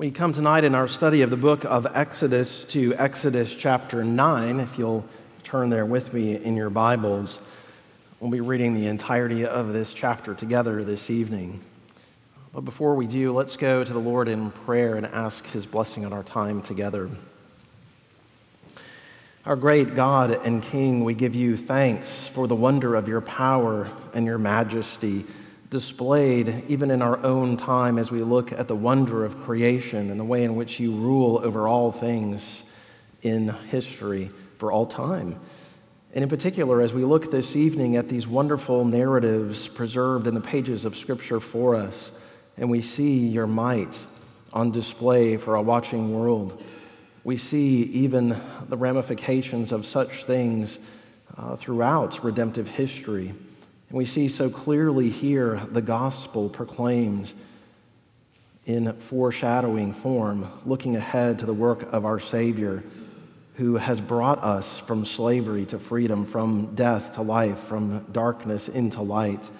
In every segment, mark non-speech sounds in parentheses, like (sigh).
We come tonight in our study of the book of Exodus to Exodus chapter 9. If you'll turn there with me in your Bibles, we'll be reading the entirety of this chapter together this evening. But before we do, let's go to the Lord in prayer and ask his blessing on our time together. Our great God and King, we give you thanks for the wonder of your power and your majesty displayed even in our own time as we look at the wonder of creation and the way in which you rule over all things in history for all time. And in particular, as we look this evening at these wonderful narratives preserved in the pages of Scripture for us, and we see your might on display for a watching world, we see even the ramifications of such things uh, throughout redemptive history. And we see so clearly here the gospel proclaimed in foreshadowing form, looking ahead to the work of our Savior, who has brought us from slavery to freedom, from death to life, from darkness into light.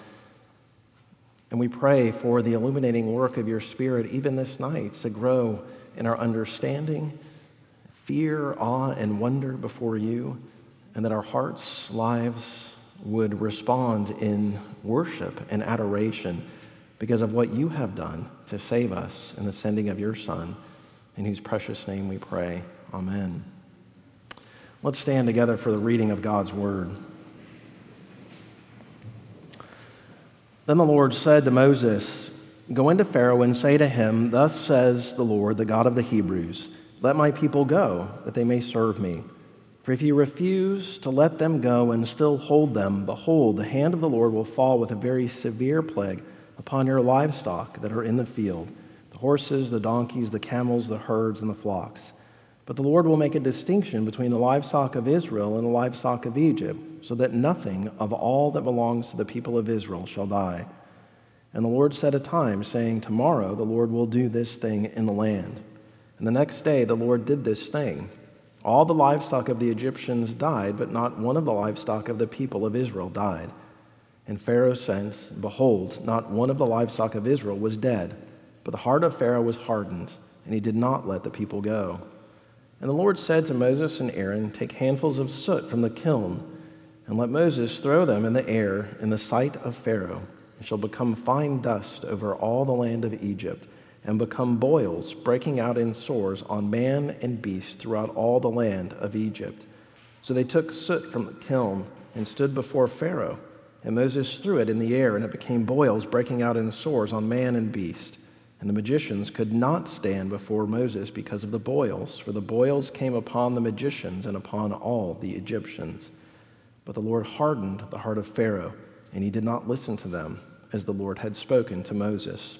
And we pray for the illuminating work of your Spirit, even this night, to grow in our understanding, fear, awe, and wonder before you, and that our hearts, lives, would respond in worship and adoration because of what you have done to save us in the sending of your Son, in whose precious name we pray. Amen. Let's stand together for the reading of God's word. Then the Lord said to Moses, Go into Pharaoh and say to him, Thus says the Lord, the God of the Hebrews, Let my people go, that they may serve me. For if you refuse to let them go and still hold them, behold, the hand of the Lord will fall with a very severe plague upon your livestock that are in the field the horses, the donkeys, the camels, the herds, and the flocks. But the Lord will make a distinction between the livestock of Israel and the livestock of Egypt, so that nothing of all that belongs to the people of Israel shall die. And the Lord set a time, saying, Tomorrow the Lord will do this thing in the land. And the next day the Lord did this thing. All the livestock of the Egyptians died, but not one of the livestock of the people of Israel died. And Pharaoh sent, Behold, not one of the livestock of Israel was dead, but the heart of Pharaoh was hardened, and he did not let the people go. And the Lord said to Moses and Aaron, Take handfuls of soot from the kiln, and let Moses throw them in the air in the sight of Pharaoh, and shall become fine dust over all the land of Egypt and become boils breaking out in sores on man and beast throughout all the land of Egypt. So they took soot from the kiln and stood before Pharaoh. And Moses threw it in the air, and it became boils breaking out in sores on man and beast. And the magicians could not stand before Moses because of the boils, for the boils came upon the magicians and upon all the Egyptians. But the Lord hardened the heart of Pharaoh, and he did not listen to them, as the Lord had spoken to Moses.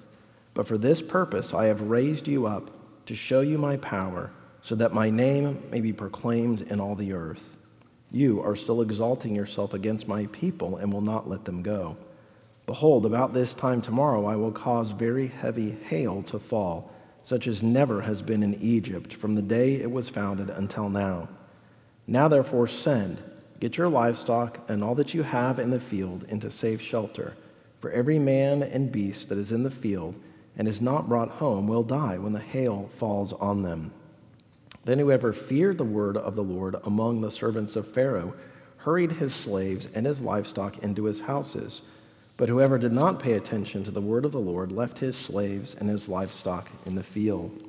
But for this purpose I have raised you up to show you my power, so that my name may be proclaimed in all the earth. You are still exalting yourself against my people and will not let them go. Behold, about this time tomorrow I will cause very heavy hail to fall, such as never has been in Egypt from the day it was founded until now. Now therefore send, get your livestock and all that you have in the field into safe shelter, for every man and beast that is in the field and is not brought home will die when the hail falls on them. Then whoever feared the word of the Lord among the servants of Pharaoh hurried his slaves and his livestock into his houses. But whoever did not pay attention to the word of the Lord left his slaves and his livestock in the field.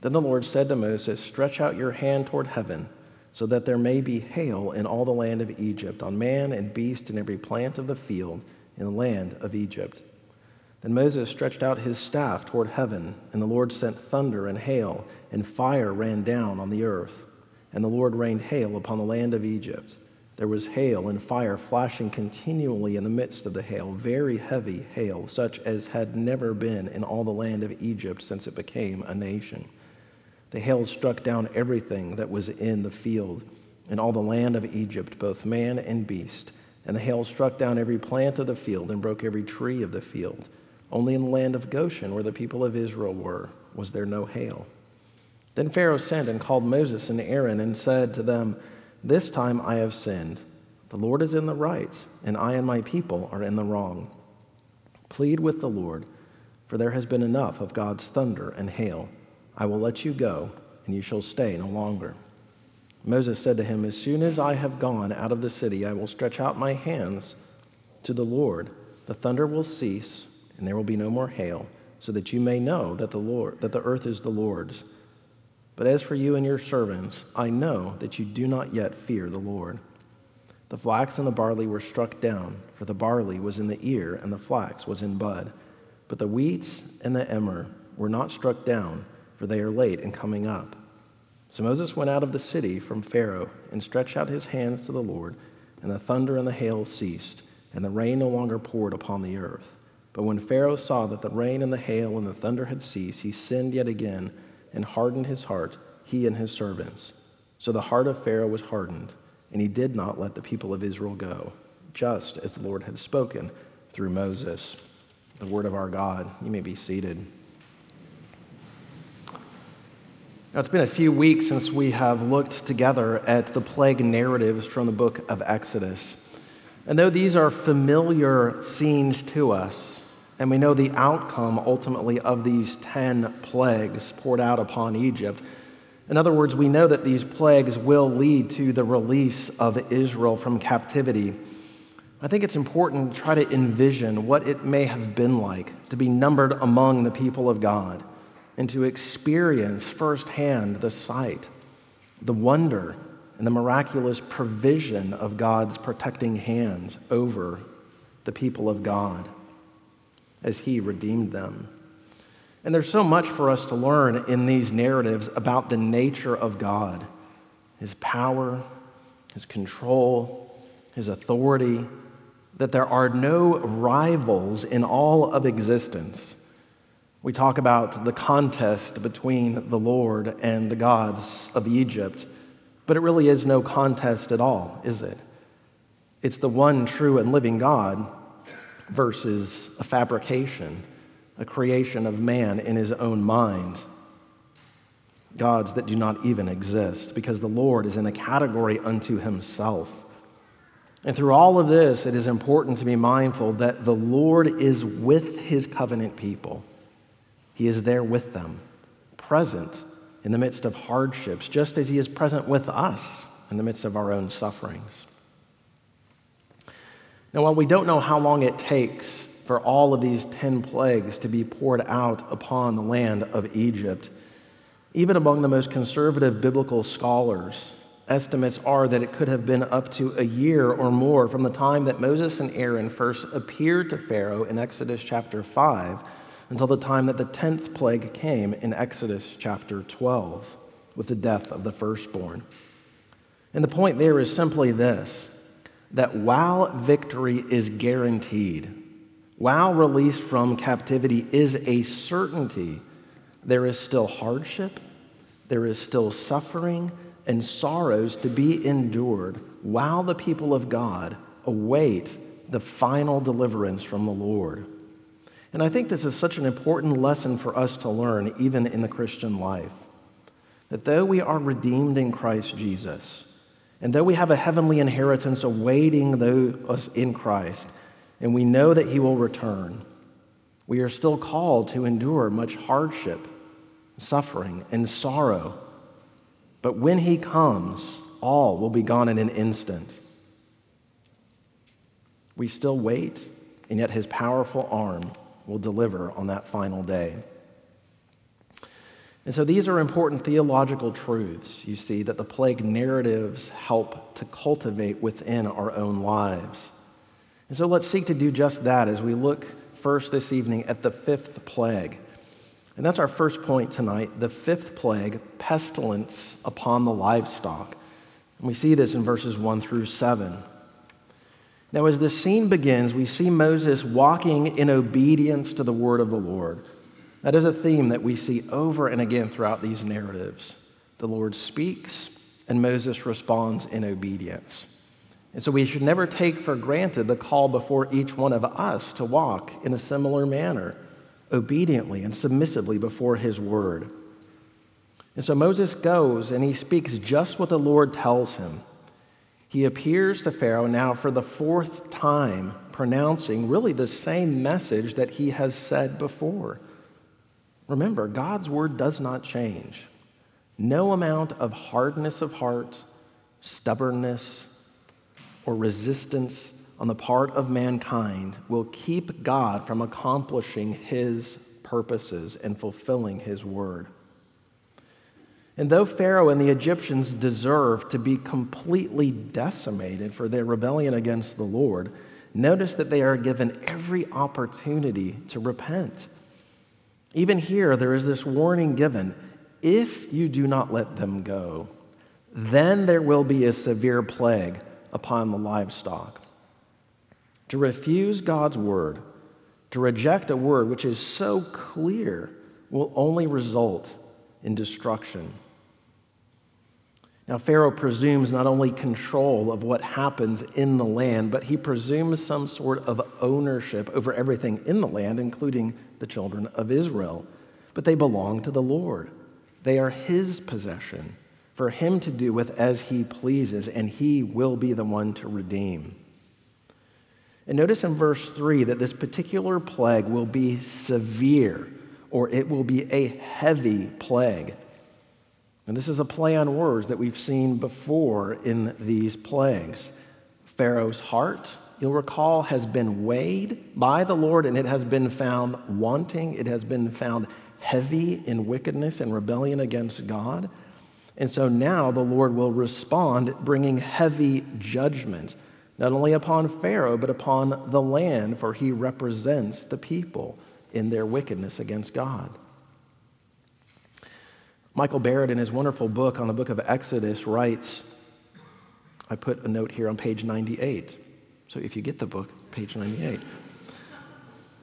Then the Lord said to Moses, Stretch out your hand toward heaven, so that there may be hail in all the land of Egypt, on man and beast and every plant of the field in the land of Egypt. Then Moses stretched out his staff toward heaven, and the Lord sent thunder and hail, and fire ran down on the earth. And the Lord rained hail upon the land of Egypt. There was hail and fire flashing continually in the midst of the hail, very heavy hail, such as had never been in all the land of Egypt since it became a nation. The hail struck down everything that was in the field in all the land of Egypt, both man and beast. And the hail struck down every plant of the field and broke every tree of the field. Only in the land of Goshen, where the people of Israel were, was there no hail. Then Pharaoh sent and called Moses and Aaron and said to them, This time I have sinned. The Lord is in the right, and I and my people are in the wrong. Plead with the Lord, for there has been enough of God's thunder and hail. I will let you go, and you shall stay no longer. Moses said to him, As soon as I have gone out of the city, I will stretch out my hands to the Lord. The thunder will cease, and there will be no more hail, so that you may know that the Lord that the earth is the Lord's. But as for you and your servants, I know that you do not yet fear the Lord. The flax and the barley were struck down, for the barley was in the ear, and the flax was in bud. But the wheat and the emmer were not struck down for they are late in coming up. So Moses went out of the city from Pharaoh and stretched out his hands to the Lord, and the thunder and the hail ceased, and the rain no longer poured upon the earth. But when Pharaoh saw that the rain and the hail and the thunder had ceased, he sinned yet again and hardened his heart, he and his servants. So the heart of Pharaoh was hardened, and he did not let the people of Israel go, just as the Lord had spoken through Moses. The word of our God. You may be seated. Now, it's been a few weeks since we have looked together at the plague narratives from the book of Exodus. And though these are familiar scenes to us, and we know the outcome ultimately of these 10 plagues poured out upon Egypt, in other words, we know that these plagues will lead to the release of Israel from captivity. I think it's important to try to envision what it may have been like to be numbered among the people of God and to experience firsthand the sight, the wonder, and the miraculous provision of God's protecting hands over the people of God as He redeemed them. And there's so much for us to learn in these narratives about the nature of God His power, His control, His authority, that there are no rivals in all of existence we talk about the contest between the Lord and the gods of Egypt, but it really is no contest at all, is it? It's the one true and living God versus a fabrication, a creation of man in his own mind. Gods that do not even exist, because the Lord is in a category unto himself. And through all of this, it is important to be mindful that the Lord is with his covenant people. He is there with them, present in the midst of hardships, just as He is present with us in the midst of our own sufferings. Now, while we don't know how long it takes for all of these 10 plagues to be poured out upon the land of Egypt, even among the most conservative biblical scholars, estimates are that it could have been up to a year or more from the time that Moses and Aaron first appeared to Pharaoh in Exodus chapter 5 until the time that the tenth plague came in Exodus chapter 12 with the death of the firstborn. And the point there is simply this that while victory is guaranteed, while release from captivity is a certainty, there is still hardship, there is still suffering and sorrows to be endured while the people of God await the final deliverance from the Lord. And I think this is such an important lesson for us to learn, even in the Christian life. That though we are redeemed in Christ Jesus, and though we have a heavenly inheritance awaiting those in Christ, and we know that He will return, we are still called to endure much hardship, suffering, and sorrow. But when He comes, all will be gone in an instant. We still wait, and yet His powerful arm will deliver on that final day. And so these are important theological truths, you see, that the plague narratives help to cultivate within our own lives. And so let's seek to do just that as we look first this evening at the fifth plague. And that's our first point tonight the fifth plague, pestilence upon the livestock. And we see this in verses 1 through 7. Now, as this scene begins, we see Moses walking in obedience to the word of the Lord. That is a theme that we see over and again throughout these narratives. The Lord speaks, and Moses responds in obedience. And so we should never take for granted the call before each one of us to walk in a similar manner, obediently and submissively before his word. And so Moses goes and he speaks just what the Lord tells him. He appears to Pharaoh now for the fourth time, pronouncing really the same message that he has said before. Remember, God's word does not change. No amount of hardness of heart, stubbornness, or resistance on the part of mankind will keep God from accomplishing his purposes and fulfilling his word. And though Pharaoh and the Egyptians deserve to be completely decimated for their rebellion against the Lord, notice that they are given every opportunity to repent. Even here, there is this warning given if you do not let them go, then there will be a severe plague upon the livestock. To refuse God's word, to reject a word which is so clear, will only result in destruction. Now, Pharaoh presumes not only control of what happens in the land, but he presumes some sort of ownership over everything in the land, including the children of Israel. But they belong to the Lord, they are his possession for him to do with as he pleases, and he will be the one to redeem. And notice in verse 3 that this particular plague will be severe, or it will be a heavy plague. And this is a play on words that we've seen before in these plagues. Pharaoh's heart, you'll recall, has been weighed by the Lord, and it has been found wanting, it has been found heavy in wickedness and rebellion against God. And so now the Lord will respond, bringing heavy judgment, not only upon Pharaoh, but upon the land, for he represents the people in their wickedness against God. Michael Barrett, in his wonderful book on the book of Exodus, writes I put a note here on page 98. So if you get the book, page 98.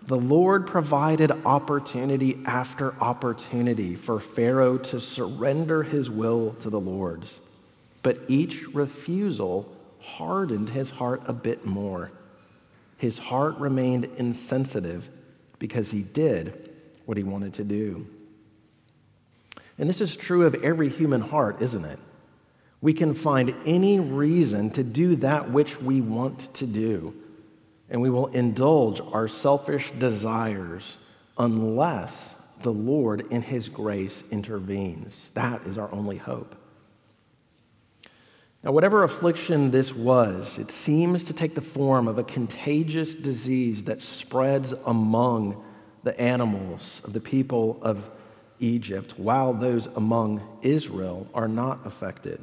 The Lord provided opportunity after opportunity for Pharaoh to surrender his will to the Lord's, but each refusal hardened his heart a bit more. His heart remained insensitive because he did what he wanted to do. And this is true of every human heart, isn't it? We can find any reason to do that which we want to do and we will indulge our selfish desires unless the Lord, in His grace, intervenes. That is our only hope. Now, whatever affliction this was, it seems to take the form of a contagious disease that spreads among the animals of the people of Egypt, while those among Israel are not affected.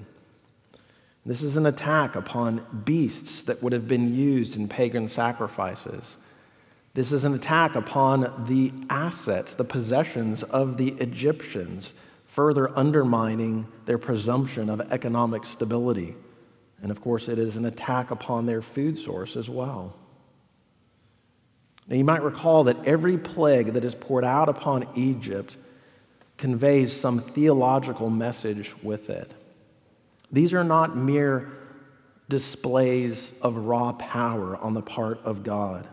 This is an attack upon beasts that would have been used in pagan sacrifices. This is an attack upon the assets, the possessions of the Egyptians, further undermining their presumption of economic stability. And of course, it is an attack upon their food source as well. Now, you might recall that every plague that is poured out upon Egypt conveys some theological message with it. These are not mere displays of raw power on the part of God,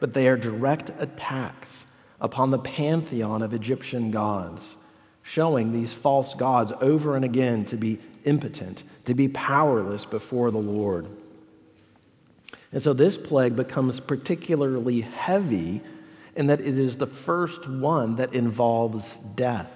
but they are direct attacks upon the pantheon of Egyptian gods, showing these false gods over and again to be impotent, to be powerless before the Lord. And so this plague becomes particularly heavy in that it is the first one that involves death.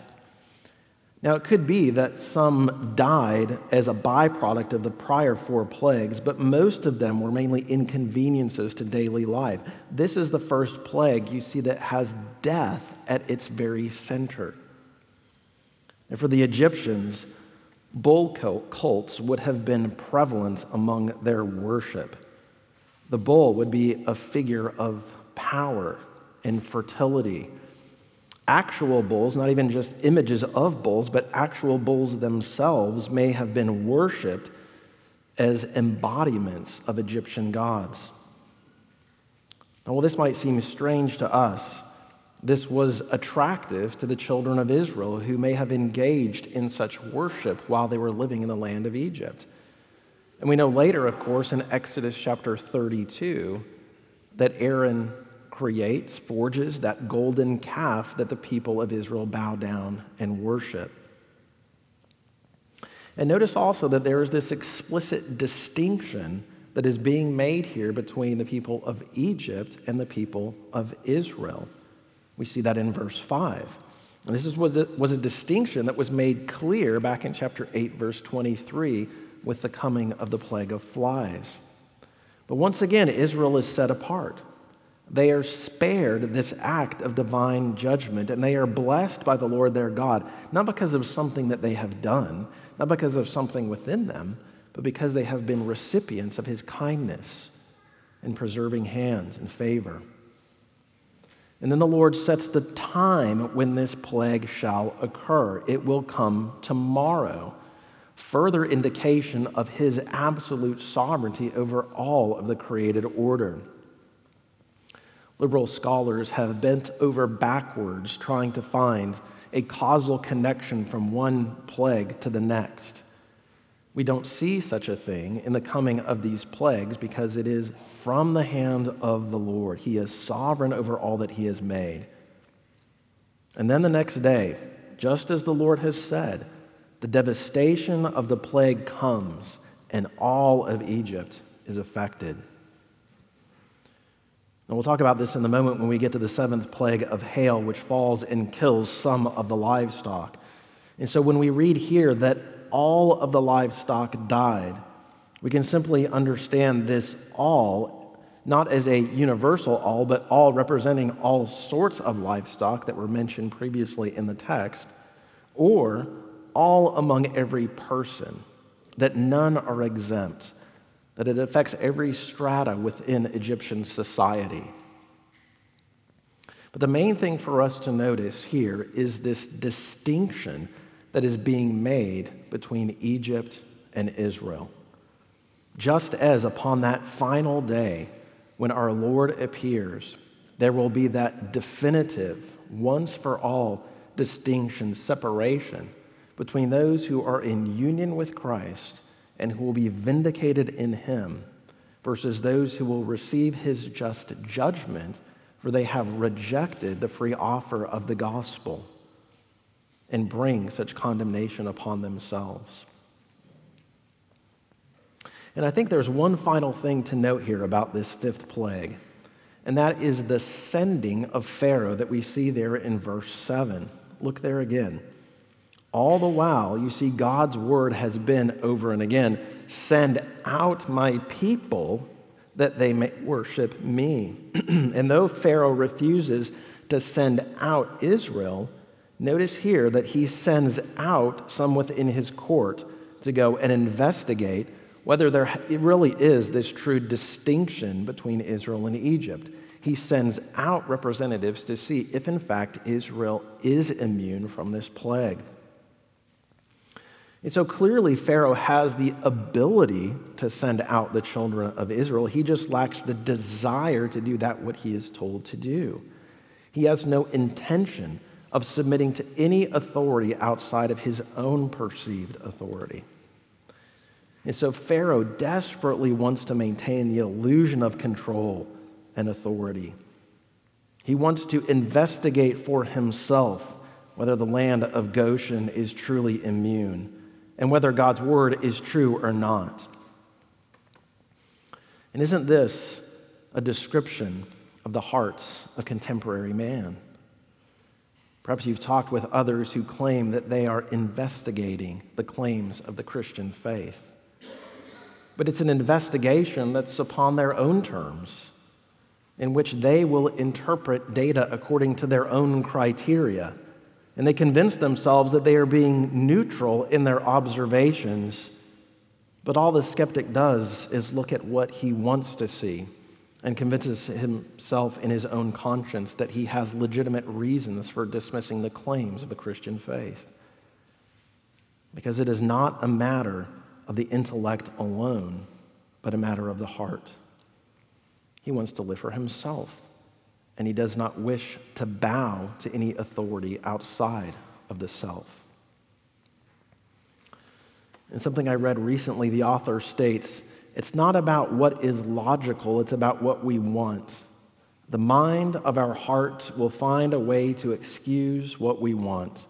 Now, it could be that some died as a byproduct of the prior four plagues, but most of them were mainly inconveniences to daily life. This is the first plague you see that has death at its very center. And for the Egyptians, bull cults would have been prevalent among their worship. The bull would be a figure of power and fertility actual bulls, not even just images of bulls, but actual bulls themselves may have been worshiped as embodiments of Egyptian gods. Now, while this might seem strange to us, This was attractive to the children of Israel who may have engaged in such worship while they were living in the land of Egypt. And we know later, of course, in Exodus chapter 32, that Aaron creates, forges that golden calf that the people of Israel bow down and worship. And notice also that there is this explicit distinction that is being made here between the people of Egypt and the people of Israel. We see that in verse 5. And this was a, was a distinction that was made clear back in chapter 8, verse 23, with the coming of the plague of flies. But once again, Israel is set apart. They are spared this act of divine judgment, and they are blessed by the Lord their God, not because of something that they have done, not because of something within them, but because they have been recipients of his kindness and preserving hands and favor. And then the Lord sets the time when this plague shall occur. It will come tomorrow. Further indication of his absolute sovereignty over all of the created order. Liberal scholars have bent over backwards trying to find a causal connection from one plague to the next. We don't see such a thing in the coming of these plagues because it is from the hand of the Lord. He is sovereign over all that He has made. And then the next day, just as the Lord has said, the devastation of the plague comes and all of Egypt is affected. And we'll talk about this in the moment when we get to the seventh plague of hail, which falls and kills some of the livestock. And so when we read here that all of the livestock died, we can simply understand this all not as a universal all, but all representing all sorts of livestock that were mentioned previously in the text, or all among every person, that none are exempt that it affects every strata within Egyptian society. But the main thing for us to notice here is this distinction that is being made between Egypt and Israel. Just as upon that final day when our Lord appears, there will be that definitive, once for all distinction, separation between those who are in union with Christ and who will be vindicated in him, versus those who will receive his just judgment, for they have rejected the free offer of the gospel and bring such condemnation upon themselves. And I think there's one final thing to note here about this fifth plague, and that is the sending of Pharaoh that we see there in verse 7. Look there again. All the while, you see, God's word has been over and again send out my people that they may worship me. (clears throat) and though Pharaoh refuses to send out Israel, notice here that he sends out some within his court to go and investigate whether there really is this true distinction between Israel and Egypt. He sends out representatives to see if, in fact, Israel is immune from this plague. And so clearly, Pharaoh has the ability to send out the children of Israel. He just lacks the desire to do that what he is told to do. He has no intention of submitting to any authority outside of his own perceived authority. And so Pharaoh desperately wants to maintain the illusion of control and authority. He wants to investigate for himself whether the land of Goshen is truly immune and whether God's word is true or not. And isn't this a description of the hearts of contemporary man? Perhaps you've talked with others who claim that they are investigating the claims of the Christian faith. But it's an investigation that's upon their own terms, in which they will interpret data according to their own criteria and they convince themselves that they are being neutral in their observations. But all the skeptic does is look at what he wants to see and convinces himself in his own conscience that he has legitimate reasons for dismissing the claims of the Christian faith. Because it is not a matter of the intellect alone, but a matter of the heart. He wants to live for himself and he does not wish to bow to any authority outside of the self. And something I read recently, the author states it's not about what is logical, it's about what we want. The mind of our heart will find a way to excuse what we want.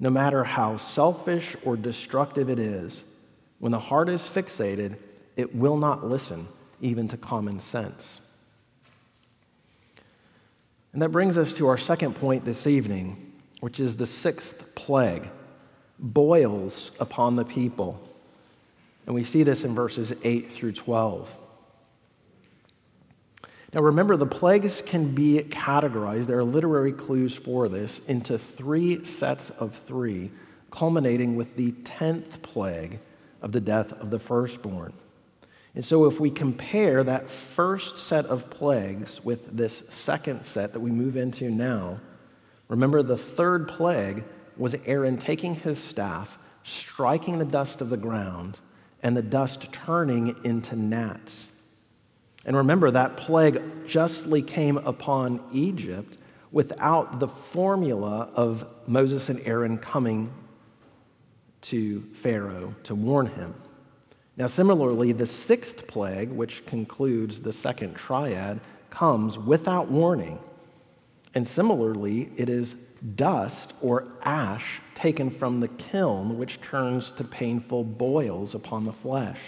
No matter how selfish or destructive it is, when the heart is fixated, it will not listen even to common sense. And that brings us to our second point this evening, which is the sixth plague boils upon the people. And we see this in verses 8 through 12. Now, remember, the plagues can be categorized, there are literary clues for this, into three sets of three, culminating with the tenth plague of the death of the firstborn. And so, if we compare that first set of plagues with this second set that we move into now, remember the third plague was Aaron taking his staff, striking the dust of the ground, and the dust turning into gnats. And remember, that plague justly came upon Egypt without the formula of Moses and Aaron coming to Pharaoh to warn him. Now, similarly, the sixth plague, which concludes the second triad, comes without warning. And similarly, it is dust or ash taken from the kiln, which turns to painful boils upon the flesh.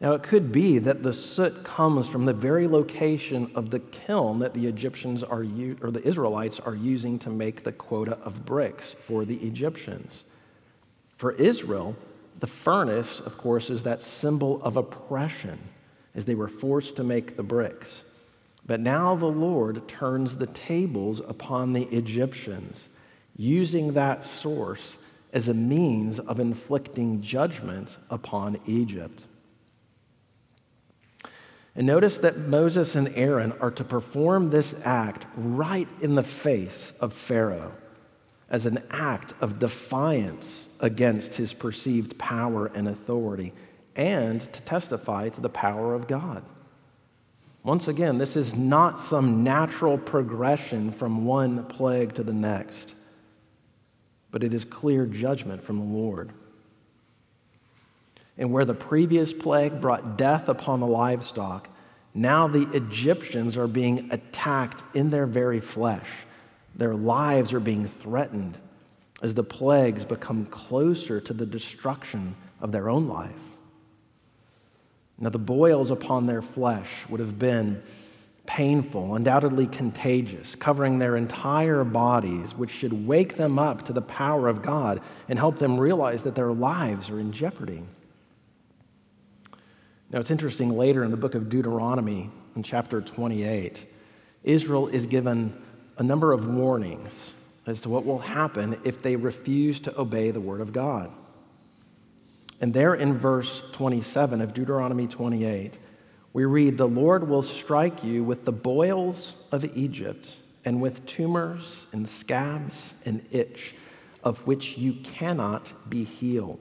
Now, it could be that the soot comes from the very location of the kiln that the Egyptians are, or the Israelites are using to make the quota of bricks for the Egyptians. For Israel, the furnace, of course, is that symbol of oppression as they were forced to make the bricks. But now the Lord turns the tables upon the Egyptians, using that source as a means of inflicting judgment upon Egypt. And notice that Moses and Aaron are to perform this act right in the face of Pharaoh as an act of defiance against his perceived power and authority and to testify to the power of God. Once again, this is not some natural progression from one plague to the next, but it is clear judgment from the Lord. And where the previous plague brought death upon the livestock, now the Egyptians are being attacked in their very flesh. Their lives are being threatened as the plagues become closer to the destruction of their own life. Now, the boils upon their flesh would have been painful, undoubtedly contagious, covering their entire bodies, which should wake them up to the power of God and help them realize that their lives are in jeopardy. Now, it's interesting later in the book of Deuteronomy, in chapter 28, Israel is given a number of warnings as to what will happen if they refuse to obey the word of God. And there in verse 27 of Deuteronomy 28, we read, The Lord will strike you with the boils of Egypt, and with tumors and scabs and itch, of which you cannot be healed.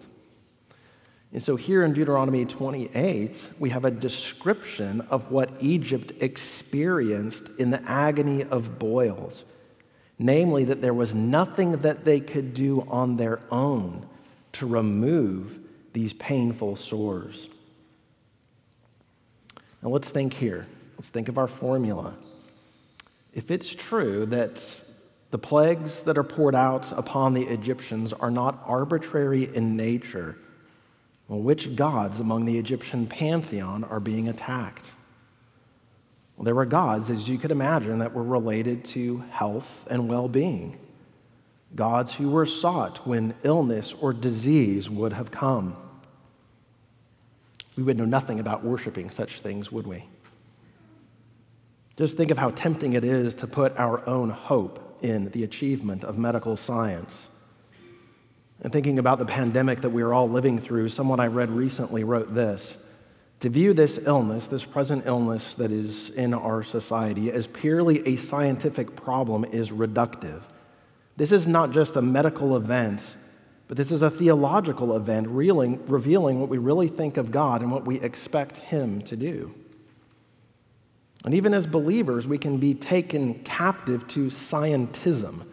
And so here in Deuteronomy 28, we have a description of what Egypt experienced in the agony of boils. Namely, that there was nothing that they could do on their own to remove these painful sores. Now let's think here. Let's think of our formula. If it's true that the plagues that are poured out upon the Egyptians are not arbitrary in nature, well, which gods among the Egyptian pantheon are being attacked? Well, there were gods, as you could imagine, that were related to health and well being. Gods who were sought when illness or disease would have come. We would know nothing about worshiping such things, would we? Just think of how tempting it is to put our own hope in the achievement of medical science. And thinking about the pandemic that we are all living through, someone I read recently wrote this To view this illness, this present illness that is in our society, as purely a scientific problem is reductive. This is not just a medical event, but this is a theological event revealing, revealing what we really think of God and what we expect Him to do. And even as believers, we can be taken captive to scientism,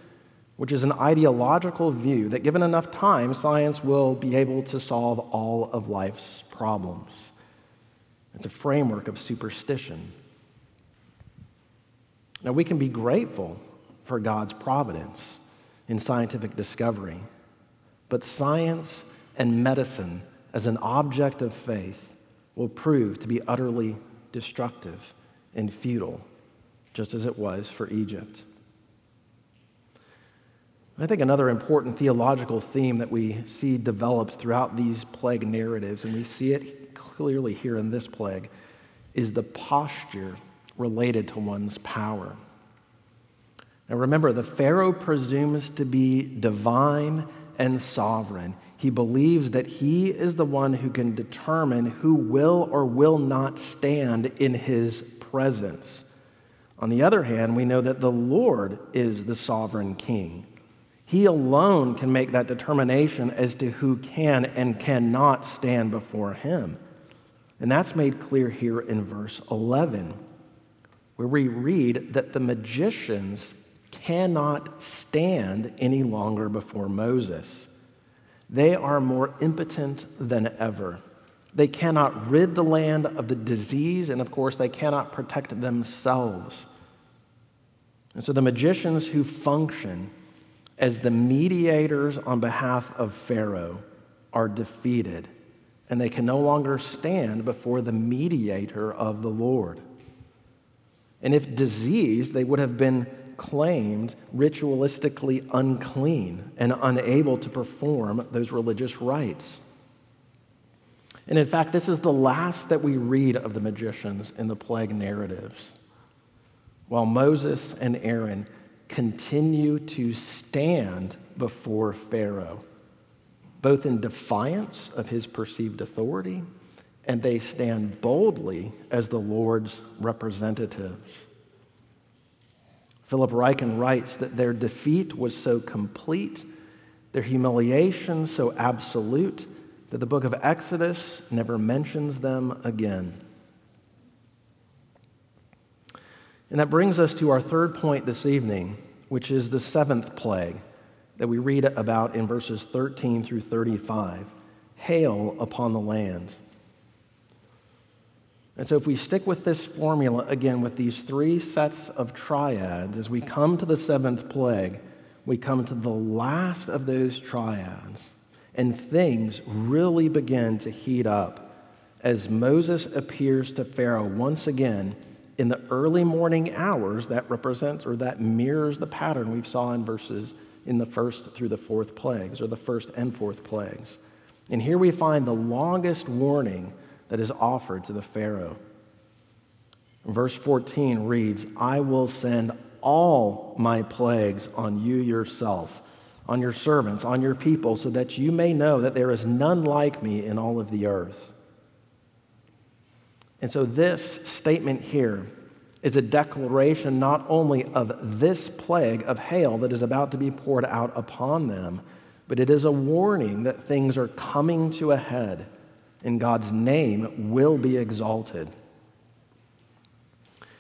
which is an ideological view that given enough time, science will be able to solve all of life's problems. It's a framework of superstition. Now, we can be grateful for God's providence in scientific discovery, but science and medicine as an object of faith will prove to be utterly destructive and futile, just as it was for Egypt. I think another important theological theme that we see developed throughout these plague narratives, and we see it clearly here in this plague, is the posture related to one's power. Now remember, the Pharaoh presumes to be divine and sovereign. He believes that he is the one who can determine who will or will not stand in his presence. On the other hand, we know that the Lord is the sovereign king. He alone can make that determination as to who can and cannot stand before him. And that's made clear here in verse 11, where we read that the magicians cannot stand any longer before Moses. They are more impotent than ever. They cannot rid the land of the disease, and of course, they cannot protect themselves. And so the magicians who function as the mediators on behalf of Pharaoh are defeated, and they can no longer stand before the mediator of the Lord. And if diseased, they would have been claimed ritualistically unclean and unable to perform those religious rites. And in fact, this is the last that we read of the magicians in the plague narratives. While Moses and Aaron continue to stand before Pharaoh, both in defiance of his perceived authority, and they stand boldly as the Lord's representatives. Philip Ryken writes that their defeat was so complete, their humiliation so absolute, that the book of Exodus never mentions them again. And that brings us to our third point this evening, which is the seventh plague that we read about in verses 13 through 35 hail upon the land. And so, if we stick with this formula again with these three sets of triads, as we come to the seventh plague, we come to the last of those triads and things really begin to heat up as Moses appears to Pharaoh once again in the early morning hours that represents or that mirrors the pattern we saw in verses in the first through the fourth plagues or the first and fourth plagues. And here we find the longest warning that is offered to the Pharaoh. Verse 14 reads, I will send all my plagues on you yourself on your servants, on your people, so that you may know that there is none like me in all of the earth. And so, this statement here is a declaration not only of this plague of hail that is about to be poured out upon them, but it is a warning that things are coming to a head and God's name will be exalted.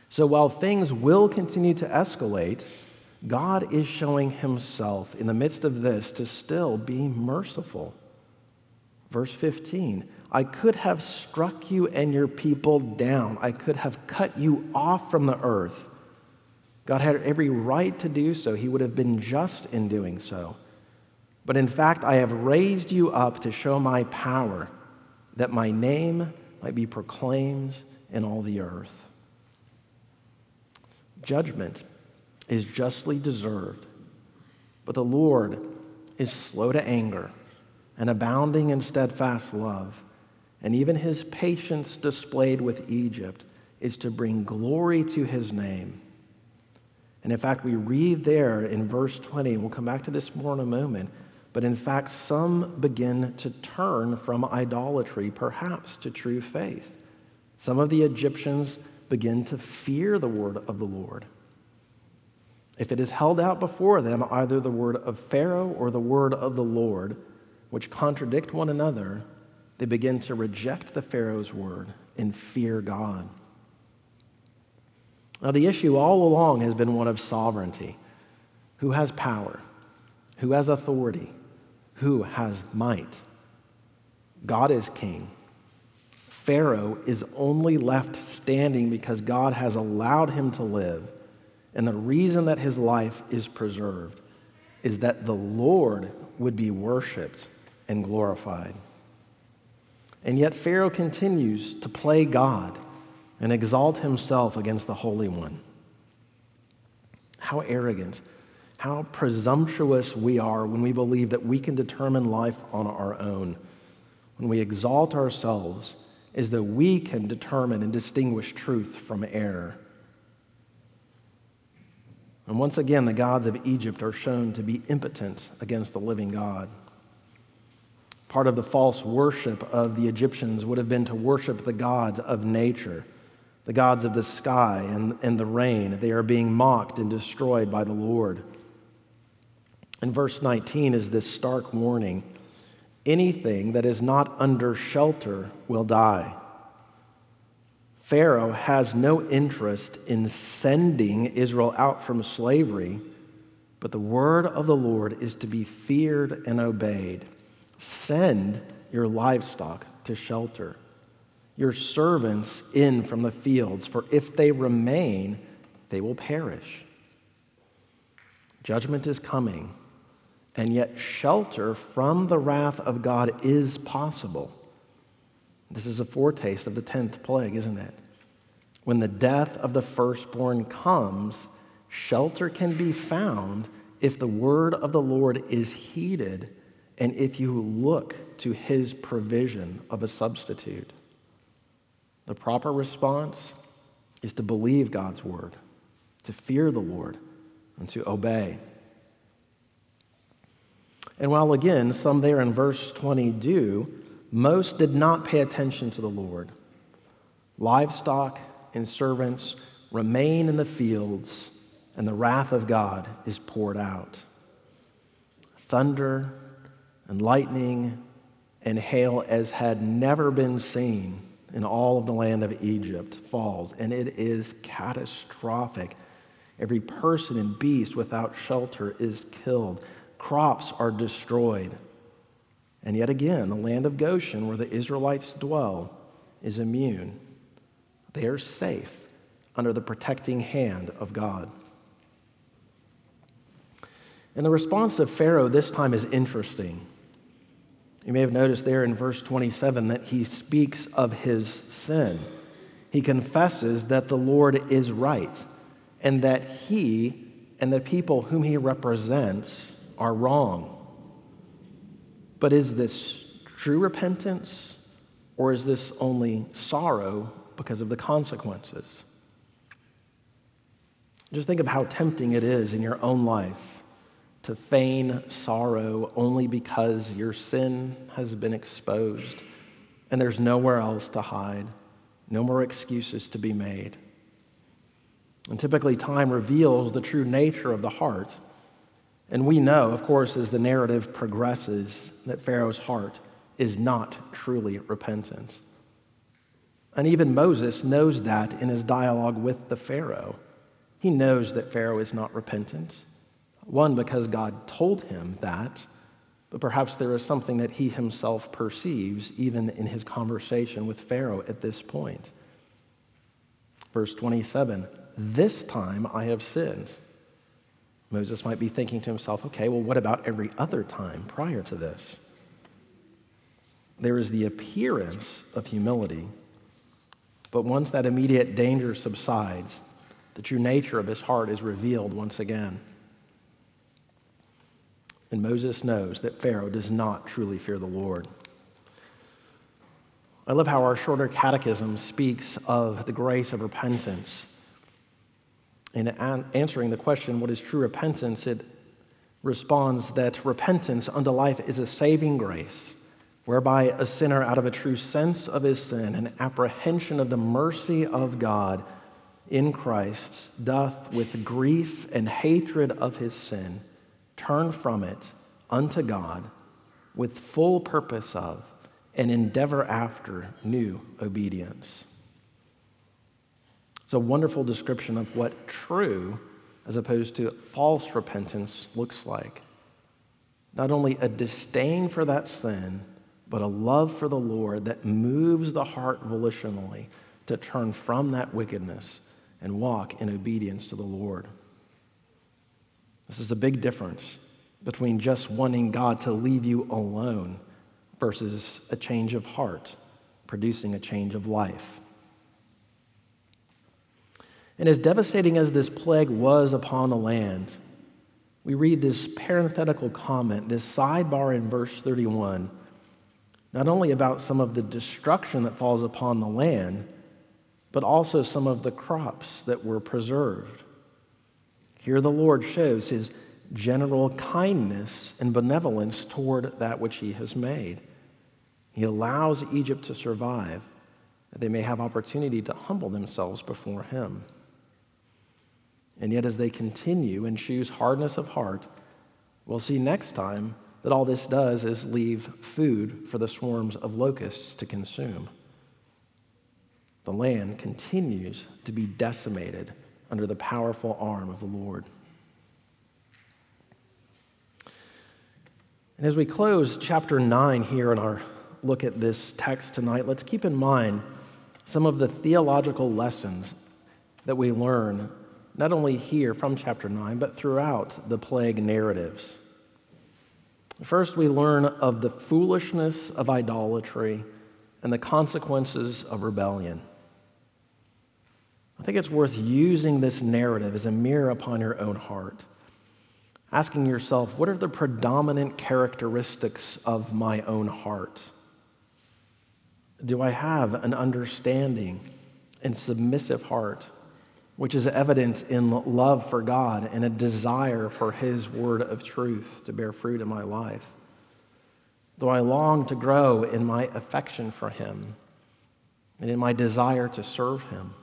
So, while things will continue to escalate, God is showing himself in the midst of this to still be merciful. Verse 15 I could have struck you and your people down, I could have cut you off from the earth. God had every right to do so, He would have been just in doing so. But in fact, I have raised you up to show my power, that my name might be proclaimed in all the earth. Judgment is justly deserved. But the Lord is slow to anger and abounding in steadfast love. And even his patience displayed with Egypt is to bring glory to his name. And in fact, we read there in verse 20, we'll come back to this more in a moment, but in fact, some begin to turn from idolatry, perhaps to true faith. Some of the Egyptians begin to fear the word of the Lord. If it is held out before them either the word of Pharaoh or the word of the Lord, which contradict one another, they begin to reject the Pharaoh's word and fear God. Now, the issue all along has been one of sovereignty who has power, who has authority, who has might. God is king. Pharaoh is only left standing because God has allowed him to live. And the reason that his life is preserved is that the Lord would be worshiped and glorified. And yet, Pharaoh continues to play God and exalt himself against the Holy One. How arrogant, how presumptuous we are when we believe that we can determine life on our own, when we exalt ourselves as though we can determine and distinguish truth from error. And once again, the gods of Egypt are shown to be impotent against the living God. Part of the false worship of the Egyptians would have been to worship the gods of nature, the gods of the sky and, and the rain. They are being mocked and destroyed by the Lord. And verse 19 is this stark warning anything that is not under shelter will die. Pharaoh has no interest in sending Israel out from slavery, but the word of the Lord is to be feared and obeyed. Send your livestock to shelter, your servants in from the fields, for if they remain, they will perish. Judgment is coming, and yet shelter from the wrath of God is possible. This is a foretaste of the 10th plague, isn't it? When the death of the firstborn comes, shelter can be found if the word of the Lord is heeded and if you look to his provision of a substitute. The proper response is to believe God's word, to fear the Lord, and to obey. And while again, some there in verse 20 do, most did not pay attention to the Lord. Livestock and servants remain in the fields, and the wrath of God is poured out. Thunder and lightning and hail as had never been seen in all of the land of Egypt falls, and it is catastrophic. Every person and beast without shelter is killed. Crops are destroyed. And yet again, the land of Goshen, where the Israelites dwell, is immune. They are safe under the protecting hand of God. And the response of Pharaoh this time is interesting. You may have noticed there in verse 27 that he speaks of his sin. He confesses that the Lord is right and that he and the people whom he represents are wrong. But is this true repentance or is this only sorrow because of the consequences? Just think of how tempting it is in your own life to feign sorrow only because your sin has been exposed and there's nowhere else to hide, no more excuses to be made. And typically, time reveals the true nature of the heart. And we know, of course, as the narrative progresses, that Pharaoh's heart is not truly repentant. And even Moses knows that in his dialogue with the Pharaoh. He knows that Pharaoh is not repentant. One, because God told him that, but perhaps there is something that he himself perceives even in his conversation with Pharaoh at this point. Verse 27 This time I have sinned. Moses might be thinking to himself, okay, well, what about every other time prior to this? There is the appearance of humility, but once that immediate danger subsides, the true nature of his heart is revealed once again. And Moses knows that Pharaoh does not truly fear the Lord. I love how our shorter catechism speaks of the grace of repentance. In answering the question, what is true repentance, it responds that repentance unto life is a saving grace, whereby a sinner, out of a true sense of his sin and apprehension of the mercy of God in Christ, doth with grief and hatred of his sin turn from it unto God with full purpose of and endeavor after new obedience. It's a wonderful description of what true, as opposed to false repentance, looks like. Not only a disdain for that sin, but a love for the Lord that moves the heart volitionally to turn from that wickedness and walk in obedience to the Lord. This is a big difference between just wanting God to leave you alone versus a change of heart, producing a change of life. And as devastating as this plague was upon the land, we read this parenthetical comment, this sidebar in verse 31, not only about some of the destruction that falls upon the land, but also some of the crops that were preserved. Here the Lord shows his general kindness and benevolence toward that which he has made. He allows Egypt to survive, that they may have opportunity to humble themselves before him. And yet, as they continue and choose hardness of heart, we'll see next time that all this does is leave food for the swarms of locusts to consume. The land continues to be decimated under the powerful arm of the Lord. And as we close chapter 9 here in our look at this text tonight, let's keep in mind some of the theological lessons that we learn not only here from chapter 9, but throughout the plague narratives. First, we learn of the foolishness of idolatry and the consequences of rebellion. I think it's worth using this narrative as a mirror upon your own heart, asking yourself, what are the predominant characteristics of my own heart? Do I have an understanding and submissive heart? which is evident in love for God and a desire for His word of truth to bear fruit in my life? Do I long to grow in my affection for Him and in my desire to serve Him?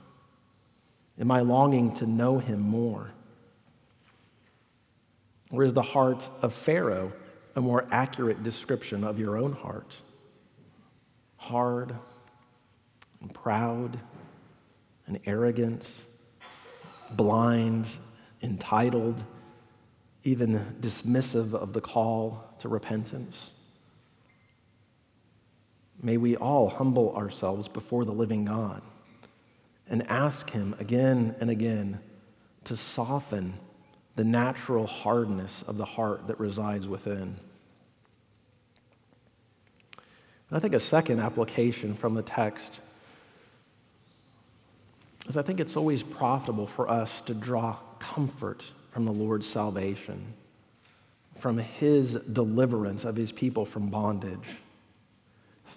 In my longing to know Him more? Or is the heart of Pharaoh a more accurate description of your own heart? Hard and proud and arrogant blind, entitled, even dismissive of the call to repentance. May we all humble ourselves before the living God and ask Him again and again to soften the natural hardness of the heart that resides within. And I think a second application from the text is I think it's always profitable for us to draw comfort from the Lord's salvation, from his deliverance of his people from bondage.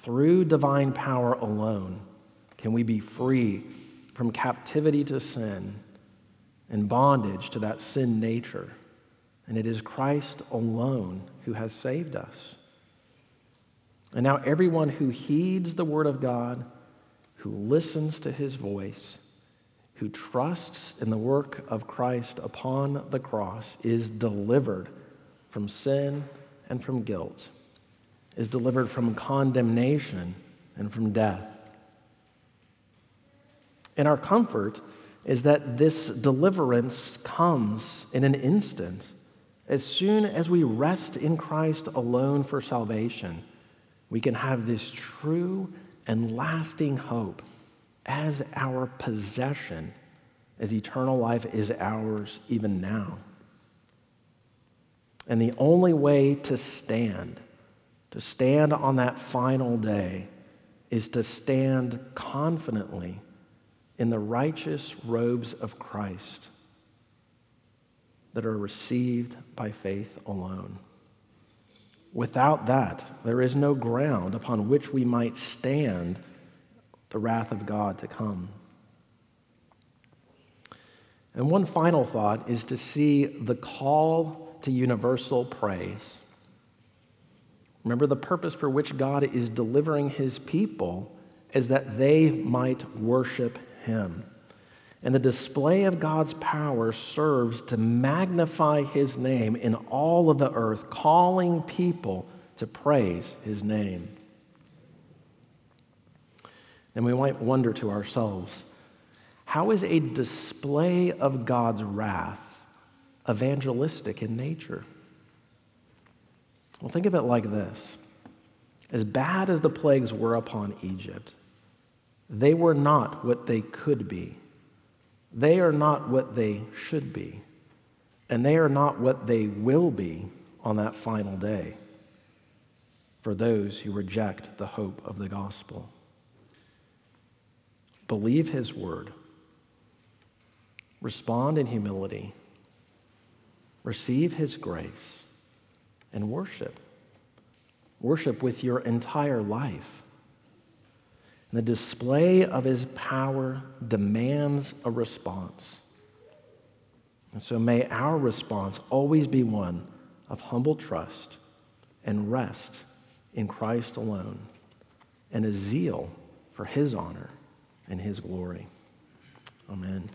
Through divine power alone can we be free from captivity to sin and bondage to that sin nature. And it is Christ alone who has saved us. And now, everyone who heeds the word of God, who listens to his voice, who trusts in the work of Christ upon the cross is delivered from sin and from guilt, is delivered from condemnation and from death. And our comfort is that this deliverance comes in an instant. As soon as we rest in Christ alone for salvation, we can have this true and lasting hope as our possession, as eternal life is ours even now. And the only way to stand, to stand on that final day, is to stand confidently in the righteous robes of Christ that are received by faith alone. Without that, there is no ground upon which we might stand the wrath of God to come. And one final thought is to see the call to universal praise. Remember, the purpose for which God is delivering his people is that they might worship him. And the display of God's power serves to magnify his name in all of the earth, calling people to praise his name. And we might wonder to ourselves, how is a display of God's wrath evangelistic in nature? Well, think of it like this as bad as the plagues were upon Egypt, they were not what they could be. They are not what they should be. And they are not what they will be on that final day for those who reject the hope of the gospel. Believe his word. Respond in humility. Receive his grace and worship. Worship with your entire life. The display of his power demands a response. And so may our response always be one of humble trust and rest in Christ alone and a zeal for his honor and his glory. Amen.